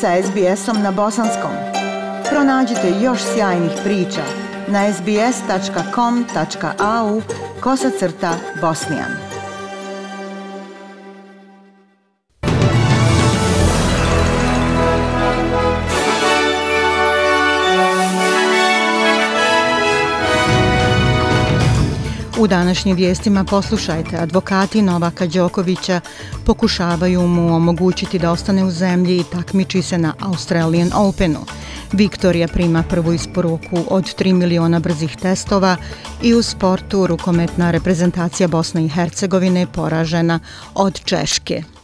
sa SBS-om na bosanskom. Pronađite još sjajnih priča na sbs.com.au kosacrta bosnijan. U današnjim vijestima poslušajte, advokati Novaka Đokovića pokušavaju mu omogućiti da ostane u zemlji i takmiči se na Australian Openu. Viktorija prima prvu isporuku od 3 miliona brzih testova i u sportu rukometna reprezentacija Bosne i Hercegovine poražena od Češke.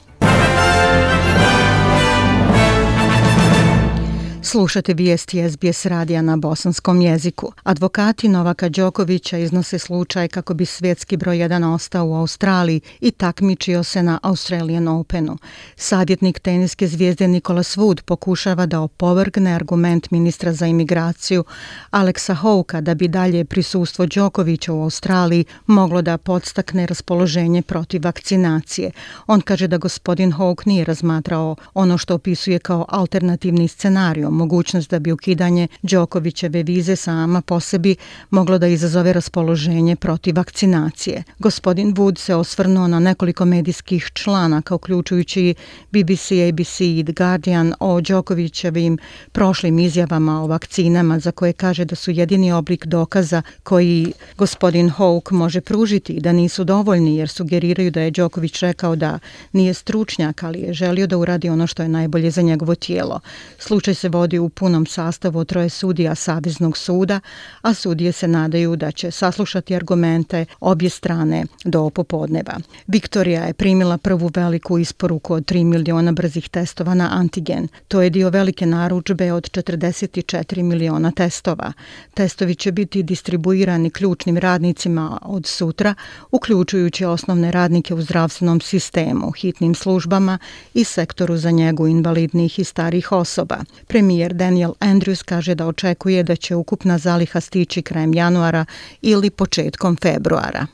Slušate vijesti SBS radija na bosanskom jeziku. Advokati Novaka Đokovića iznose slučaj kako bi svjetski broj 1 ostao u Australiji i takmičio se na Australian Openu. Savjetnik teniske zvijezde Nikola Svud pokušava da opovrgne argument ministra za imigraciju Aleksa Houka da bi dalje prisustvo Đokovića u Australiji moglo da podstakne raspoloženje protiv vakcinacije. On kaže da gospodin Houk nije razmatrao ono što opisuje kao alternativni scenarij mogućnost da bi ukidanje Đokovićeve vize sama po sebi moglo da izazove raspoloženje protiv vakcinacije. Gospodin Wood se osvrnuo na nekoliko medijskih članaka, uključujući BBC, ABC i The Guardian o Đokovićevim prošlim izjavama o vakcinama za koje kaže da su jedini oblik dokaza koji gospodin Hawke može pružiti da nisu dovoljni jer sugeriraju da je Đoković rekao da nije stručnjak, ali je želio da uradi ono što je najbolje za njegovo tijelo. Slučaj se vodi u punom sastavu troje sudija Saveznog suda, a sudije se nadaju da će saslušati argumente obje strane do popodneva. Viktorija je primila prvu veliku isporuku od 3 miliona brzih testova na antigen. To je dio velike naručbe od 44 miliona testova. Testovi će biti distribuirani ključnim radnicima od sutra, uključujući osnovne radnike u zdravstvenom sistemu, hitnim službama i sektoru za njegu invalidnih i starih osoba. Premijer Daniel Andrews kaže da očekuje da će ukupna zaliha stići krajem januara ili početkom februara.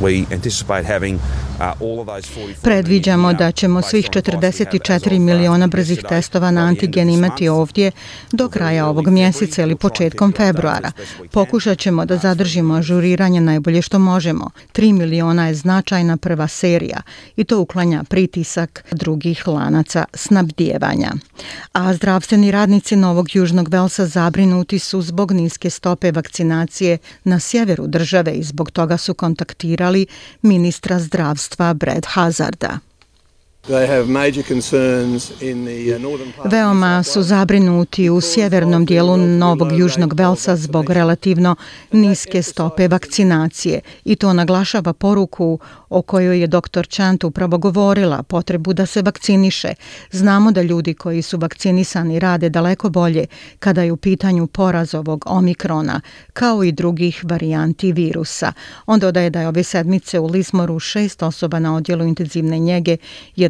Uh, Predviđamo da ćemo svih 44 miliona brzih testova na antigen imati ovdje do kraja ovog mjeseca ili početkom februara. Pokušat ćemo da zadržimo ažuriranje najbolje što možemo. 3 miliona je značajna prva serija i to uklanja pritisak drugih lanaca snabdijevanja. A zdravstveni radnici Novog Južnog Velsa zabrinuti su zbog niske stope vakcinacije na sjeveru države i zbog toga su kontaktirali citirali ministra zdravstva Brad Hazarda. Uh, Veoma su zabrinuti u sjevernom dijelu Novog Južnog Velsa zbog relativno niske stope vakcinacije i to naglašava poruku o kojoj je dr. Chant upravo govorila, potrebu da se vakciniše. Znamo da ljudi koji su vakcinisani rade daleko bolje kada je u pitanju poraz ovog omikrona, kao i drugih varijanti virusa. On dodaje da je ove sedmice u Lismoru šest osoba na odjelu intenzivne njege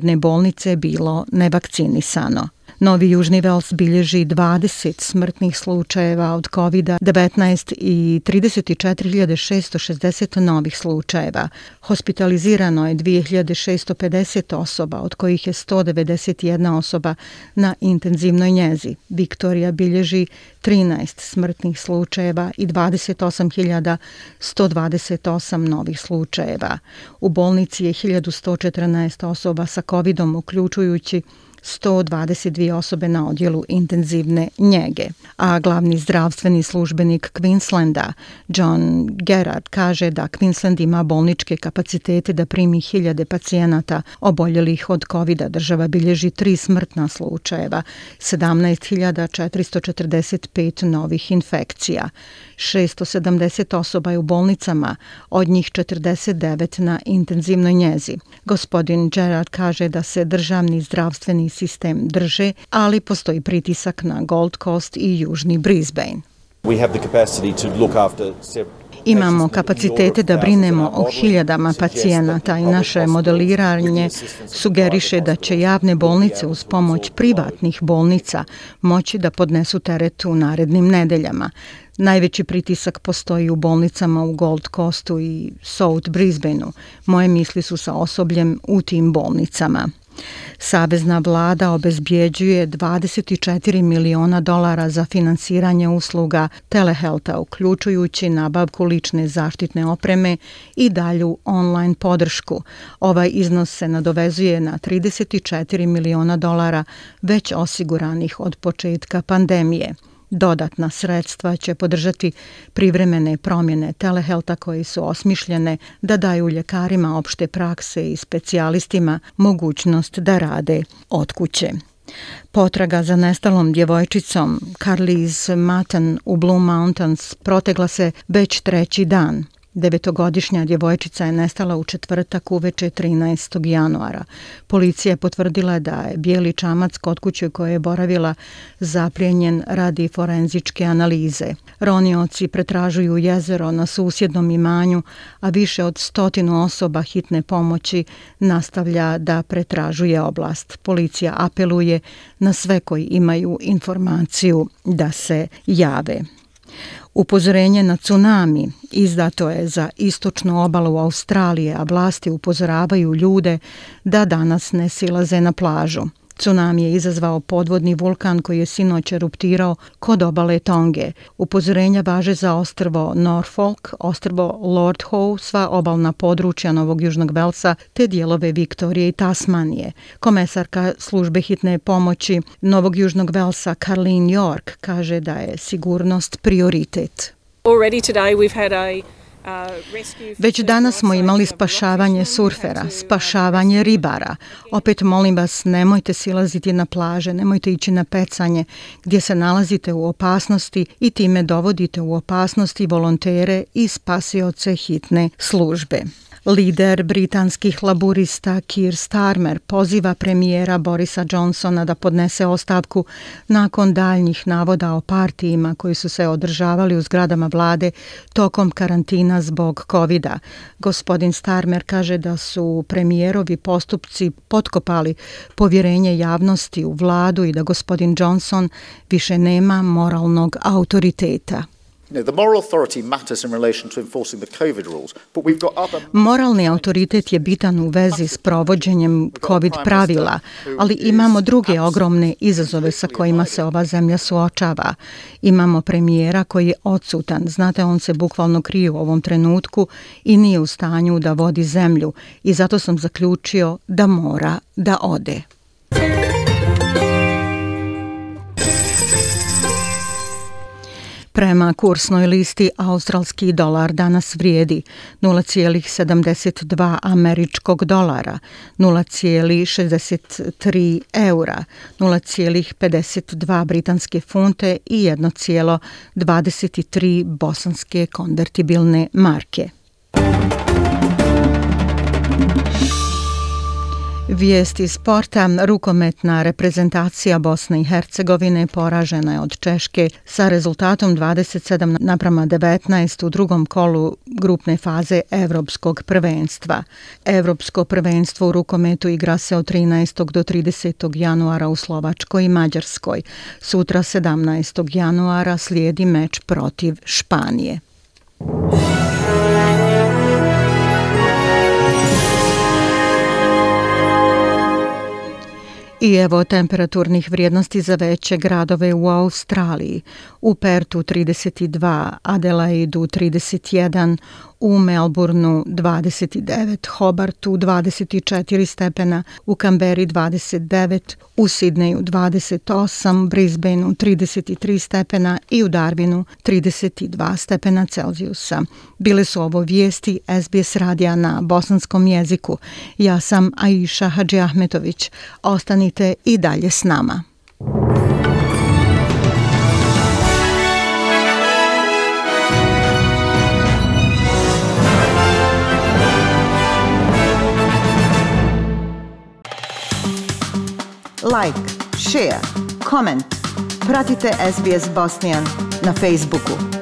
jedne bolnice bilo nevakcinisano. Novi Južni Vels bilježi 20 smrtnih slučajeva od COVID-19 i 34.660 novih slučajeva. Hospitalizirano je 2.650 osoba, od kojih je 191 osoba na intenzivnoj njezi. Viktorija bilježi 13 smrtnih slučajeva i 28.128 novih slučajeva. U bolnici je 1114 osoba sa COVID-om, uključujući 122 osobe na odjelu intenzivne njege. A glavni zdravstveni službenik Queenslanda, John Gerard, kaže da Queensland ima bolničke kapacitete da primi hiljade pacijenata oboljelih od COVID-a. Država bilježi tri smrtna slučajeva, 17.445 novih infekcija. 670 osoba je u bolnicama, od njih 49 na intenzivnoj njezi. Gospodin Gerard kaže da se državni zdravstveni sistem drže, ali postoji pritisak na Gold Coast i Južni Brisbane. We have the capacity to look after Imamo kapacitete da brinemo o hiljadama pacijenata i naše modeliranje sugeriše da će javne bolnice uz pomoć privatnih bolnica moći da podnesu teret u narednim nedeljama. Najveći pritisak postoji u bolnicama u Gold Coastu i South Brisbaneu. Moje misli su sa osobljem u tim bolnicama. Savezna vlada obezbjeđuje 24 miliona dolara za finansiranje usluga telehelta, uključujući nabavku lične zaštitne opreme i dalju online podršku. Ovaj iznos se nadovezuje na 34 miliona dolara već osiguranih od početka pandemije. Dodatna sredstva će podržati privremene promjene telehelta koji su osmišljene da daju ljekarima opšte prakse i specijalistima mogućnost da rade od kuće. Potraga za nestalom djevojčicom Carlize Matten u Blue Mountains protegla se već treći dan. Devetogodišnja djevojčica je nestala u četvrtak uveče 13. januara. Policija je potvrdila da je bijeli čamac kod kuće koje je boravila zapljenjen radi forenzičke analize. Ronioci pretražuju jezero na susjednom imanju, a više od stotinu osoba hitne pomoći nastavlja da pretražuje oblast. Policija apeluje na sve koji imaju informaciju da se jave. Upozorenje na tsunami izdato je za istočnu obalu Australije, a vlasti upozoravaju ljude da danas ne silaze na plažu. Tsunami je izazvao podvodni vulkan koji je sinoć eruptirao kod obale Tonge. Upozorenja važe za ostrvo Norfolk, ostrvo Lord Howe, sva obalna područja Novog Južnog Velsa te dijelove Viktorije i Tasmanije. Komesarka službe hitne pomoći Novog Južnog Velsa Karlin York kaže da je sigurnost prioritet. Already today we've had a Već danas smo imali spašavanje surfera, spašavanje ribara. Opet molim vas, nemojte silaziti na plaže, nemojte ići na pecanje gdje se nalazite u opasnosti i time dovodite u opasnosti volontere i spasioce hitne službe. Lider britanskih laburista Keir Starmer poziva premijera Borisa Johnsona da podnese ostavku nakon daljnjih navoda o partijima koji su se održavali u zgradama vlade tokom karantina zbog covid -a. Gospodin Starmer kaže da su premijerovi postupci potkopali povjerenje javnosti u vladu i da gospodin Johnson više nema moralnog autoriteta. Moralni autoritet je bitan u vezi s provođenjem COVID pravila, ali imamo druge ogromne izazove sa kojima se ova zemlja suočava. Imamo premijera koji je odsutan, znate, on se bukvalno krije u ovom trenutku i nije u stanju da vodi zemlju i zato sam zaključio da mora da ode. Prema kursnoj listi australski dolar danas vrijedi 0,72 američkog dolara, 0,63 eura, 0,52 britanske funte i 1,23 bosanske konvertibilne marke. Vijesti sporta. Rukometna reprezentacija Bosne i Hercegovine poražena je od Češke sa rezultatom 27 naprama 19 u drugom kolu grupne faze Evropskog prvenstva. Evropsko prvenstvo u rukometu igra se od 13. do 30. januara u Slovačkoj i Mađarskoj. Sutra 17. januara slijedi meč protiv Španije. I evo temperaturnih vrijednosti za veće gradove u Australiji. U Pertu 32, Adelaidu 31, u Melbourneu 29, Hobartu 24 stepena, u Kamberi 29, u Sidneju 28, Brisbaneu 33 stepena i u Darwinu 32 stepena Celzijusa. Bile su ovo vijesti SBS radija na bosanskom jeziku. Ja sam Aisha Hadži Ahmetović. Ostanite i dalje s nama. Like, share, comment. Pratite SBS Bosnian na Facebooku.